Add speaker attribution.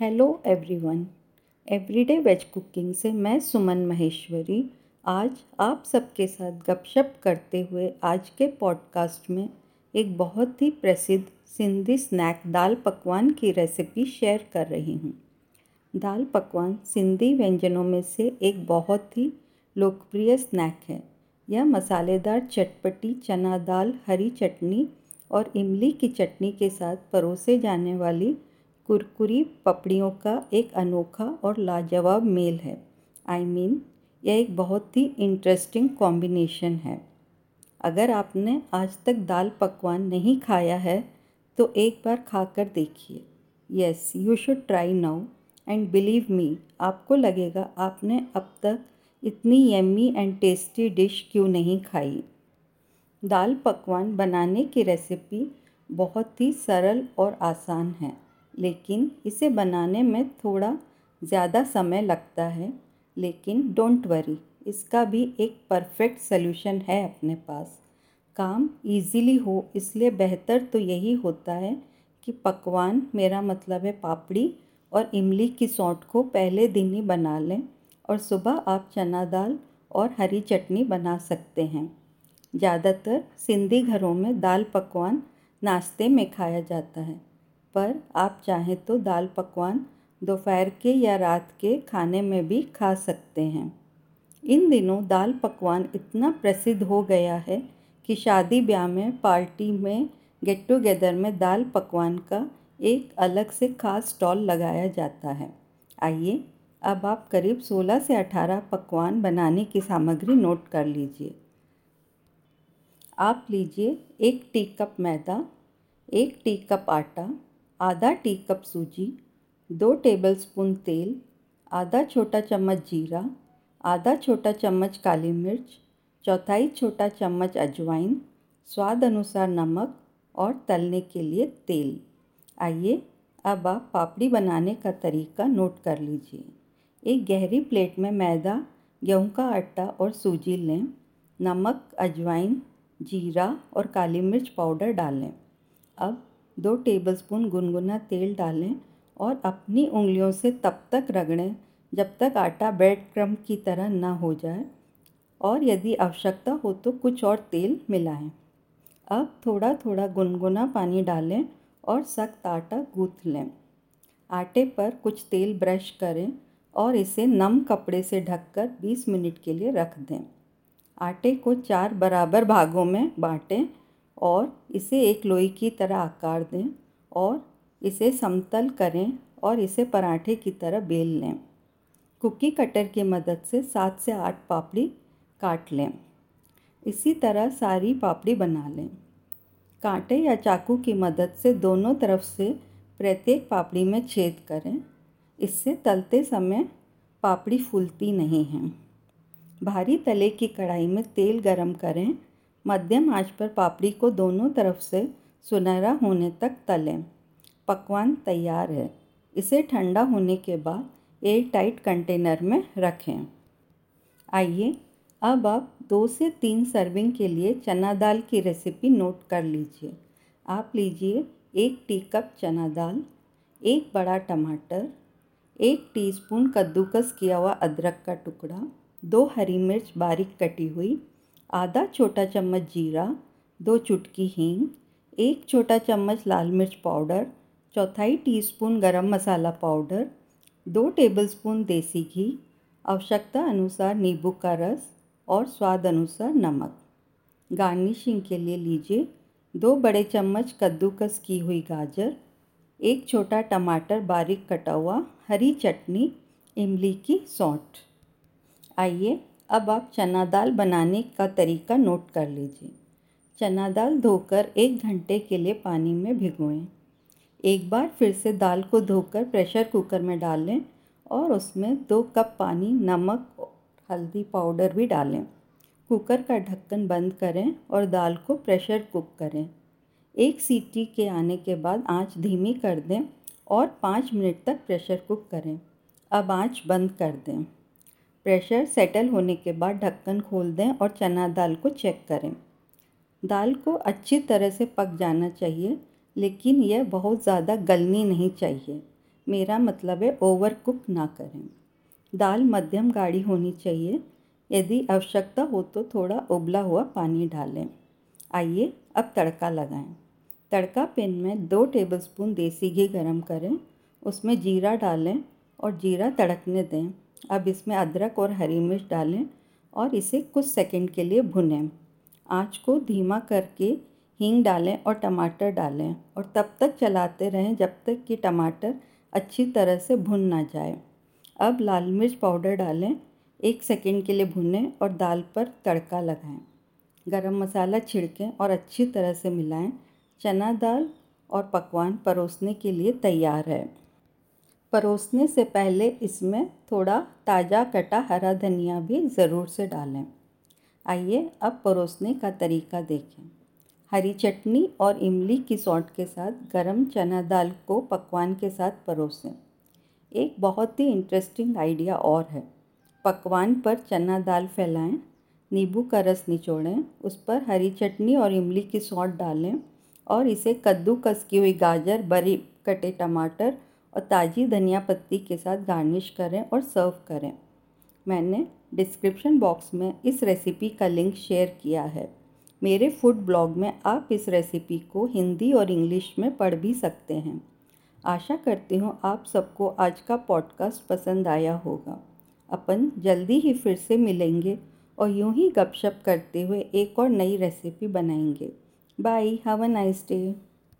Speaker 1: Hello everyone everyday veg cooking से मैं सुमन महेश्वरी। आज आप सबके साथ गपशप करते हुए आज के पॉडकास्ट में एक बहुत ही प्रसिद्ध सिंधी स्नैक दाल पकवान की रेसिपी शेयर कर रही हूँ। दाल पकवान सिंधी व्यंजनों में से एक बहुत ही लोकप्रिय स्नैक है। यह मसालेदार चटपटी चना दाल, हरी चटनी और इमली की चटनी के साथ परोसे जाने वाली कुरकुरी पपड़ियों का एक अनोखा और लाजवाब मेल है। आई I मीन mean, यह एक बहुत ही इंटरेस्टिंग कॉम्बिनेशन है। अगर आपने आज तक दाल पकवान नहीं खाया है तो एक बार खाकर देखिए। Yes you should try now and believe me आपको लगेगा आपने अब तक इतनी यम्मी एंड टेस्टी डिश क्यों नहीं खाई। दाल पकवान बनाने की रेसिपी बहुत ही सरल और आसान है। लेकिन इसे बनाने में थोड़ा ज़्यादा समय लगता है। लेकिन डोंट वरी, इसका भी एक परफेक्ट सल्यूशन है अपने पास। काम इजीली हो, इसलिए बेहतर तो यही होता है कि पकवान मेरा मतलब है पापड़ी और इमली की सौंठ को पहले दिन ही बना लें और सुबह आप चना दाल और हरी चटनी बना सकते हैं। ज़्यादातर सिंधी घरों में दाल पकवान नाश्ते में खाया जाता है। पर आप चाहें तो दाल पकवान दोपहर के या रात के खाने में भी खा सकते हैं। इन दिनों दाल पकवान इतना प्रसिद्ध हो गया है कि शादी ब्याह में, पार्टी में, गेट टुगेदर में दाल पकवान का एक अलग से खास स्टॉल लगाया जाता है। आइए, अब आप करीब 16 से 18 पकवान बनाने की सामग्री नोट कर लीजिए। आप लीजिए एक टी कप मैदा, एक टी कप आटा आधा टी कप सूजी, दो टेबलस्पून तेल, आधा छोटा चम्मच जीरा, आधा छोटा चम्मच काली मिर्च, चौथाई छोटा चम्मच अजवाइन, स्वाद अनुसार नमक और तलने के लिए तेल। आइए, अब आप पापड़ी बनाने का तरीका नोट कर लीजिए। एक गहरी प्लेट में मैदा, गेहूँ का आटा और सूजी लें। नमक, अजवाइन, जीरा और काली मिर्च पाउडर डालें। अब दो टेबलस्पून गुनगुना तेल डालें और अपनी उंगलियों से तब तक रगड़ें जब तक आटा ब्रेड क्रम की तरह ना हो जाए और यदि आवश्यकता हो तो कुछ और तेल मिलाएँ। अब थोड़ा थोड़ा गुनगुना पानी डालें और सख्त आटा गूँथ लें आटे पर कुछ तेल ब्रश करें और इसे नम कपड़े से ढककर 20 मिनट के लिए रख दें आटे को चार बराबर भागों में बांटें और इसे एक लोई की तरह आकार दें और इसे समतल करें और इसे पराठे की तरह बेल लें। कुकी कटर की मदद से सात से आठ पापड़ी काट लें। इसी तरह सारी पापड़ी बना लें। कांटे या चाकू की मदद से दोनों तरफ़ से प्रत्येक पापड़ी में छेद करें। इससे तलते समय पापड़ी फूलती नहीं है। भारी तले की कढ़ाई में तेल गरम करें मध्यम आँच पर पापड़ी को दोनों तरफ़ से सुनहरा होने तक तलें। पकवान तैयार है। इसे ठंडा होने के बाद एयर टाइट कंटेनर में रखें। आइए, अब आप दो से तीन सर्विंग के लिए चना दाल की रेसिपी नोट कर लीजिए। आप लीजिए एक टी कप चना दाल, एक बड़ा टमाटर, एक टीस्पून कद्दूकस किया हुआ अदरक का टुकड़ा, दो हरी मिर्च बारीक कटी हुई आधा छोटा चम्मच जीरा, दो चुटकी हींग, एक छोटा चम्मच लाल मिर्च पाउडर, चौथाई टीस्पून गरम मसाला पाउडर, दो टेबलस्पून देसी घी, आवश्यकता अनुसार नींबू का रस और स्वाद अनुसार नमक। गार्निशिंग के लिए लीजिए दो बड़े चम्मच कद्दूकस की हुई गाजर, एक छोटा टमाटर बारीक कटा हुआ हरी चटनी, इमली की सौंठ। आइए अब आप चना दाल बनाने का तरीका नोट कर लीजिए। चना दाल धोकर एक घंटे के लिए पानी में भिगोएँ। एक बार फिर से दाल को धोकर प्रेशर कुकर में डालें और उसमें दो कप पानी, नमक हल्दी पाउडर भी डालें। कुकर का ढक्कन बंद करें और दाल को प्रेशर कुक करें। एक सीटी के आने के बाद आँच धीमी कर दें और पाँच मिनट तक प्रेशर कुक करें। अब आँच बंद कर दें। प्रेशर सेटल होने के बाद ढक्कन खोल दें और चना दाल को चेक करें। दाल को अच्छी तरह से पक जाना चाहिए, लेकिन यह बहुत ज़्यादा गलनी नहीं चाहिए। मेरा मतलब है ओवर कुक ना करें। दाल मध्यम गाढ़ी होनी चाहिए। यदि आवश्यकता हो तो थोड़ा उबला हुआ पानी डालें। आइए अब तड़का लगाएँ। तड़का पैन में दो टेबलस्पून देसी घी गरम करें। उसमें जीरा डालें और जीरा तड़कने दें। अब इसमें अदरक और हरी मिर्च डालें और इसे कुछ सेकंड के लिए भुनें। आँच को धीमा करके हींग डालें और टमाटर डालें और तब तक चलाते रहें जब तक कि टमाटर अच्छी तरह से भुन ना जाए। अब लाल मिर्च पाउडर डालें, एक सेकंड के लिए भुनें और दाल पर तड़का लगाएँ। गरम मसाला छिड़कें और अच्छी तरह से मिलाएँ। चना दाल और पकवान परोसने के लिए तैयार है। परोसने से पहले इसमें थोड़ा ताज़ा कटा हरा धनिया भी ज़रूर से डालें। आइए अब परोसने का तरीका देखें। हरी चटनी और इमली की सॉट के साथ गरम चना दाल को पकवान के साथ परोसें। एक बहुत ही इंटरेस्टिंग आइडिया और है। पकवान पर चना दाल फैलाएँ, नींबू का रस निचोड़ें, उस पर हरी चटनी और इमली की सॉट डालें और इसे कद्दूकस की हुई गाजर बरी कटे टमाटर और ताज़ी धनिया पत्ती के साथ गार्निश करें और सर्व करें। मैंने डिस्क्रिप्शन बॉक्स में इस रेसिपी का लिंक शेयर किया है। मेरे फ़ूड ब्लॉग में आप इस रेसिपी को हिंदी और इंग्लिश में पढ़ भी सकते हैं। आशा करती हूँ आप सबको आज का पॉडकास्ट पसंद आया होगा। अपन जल्दी ही फिर से मिलेंगे और यूँ ही गपशप करते हुए एक और नई रेसिपी बनाएँगे। Bye, have a nice day.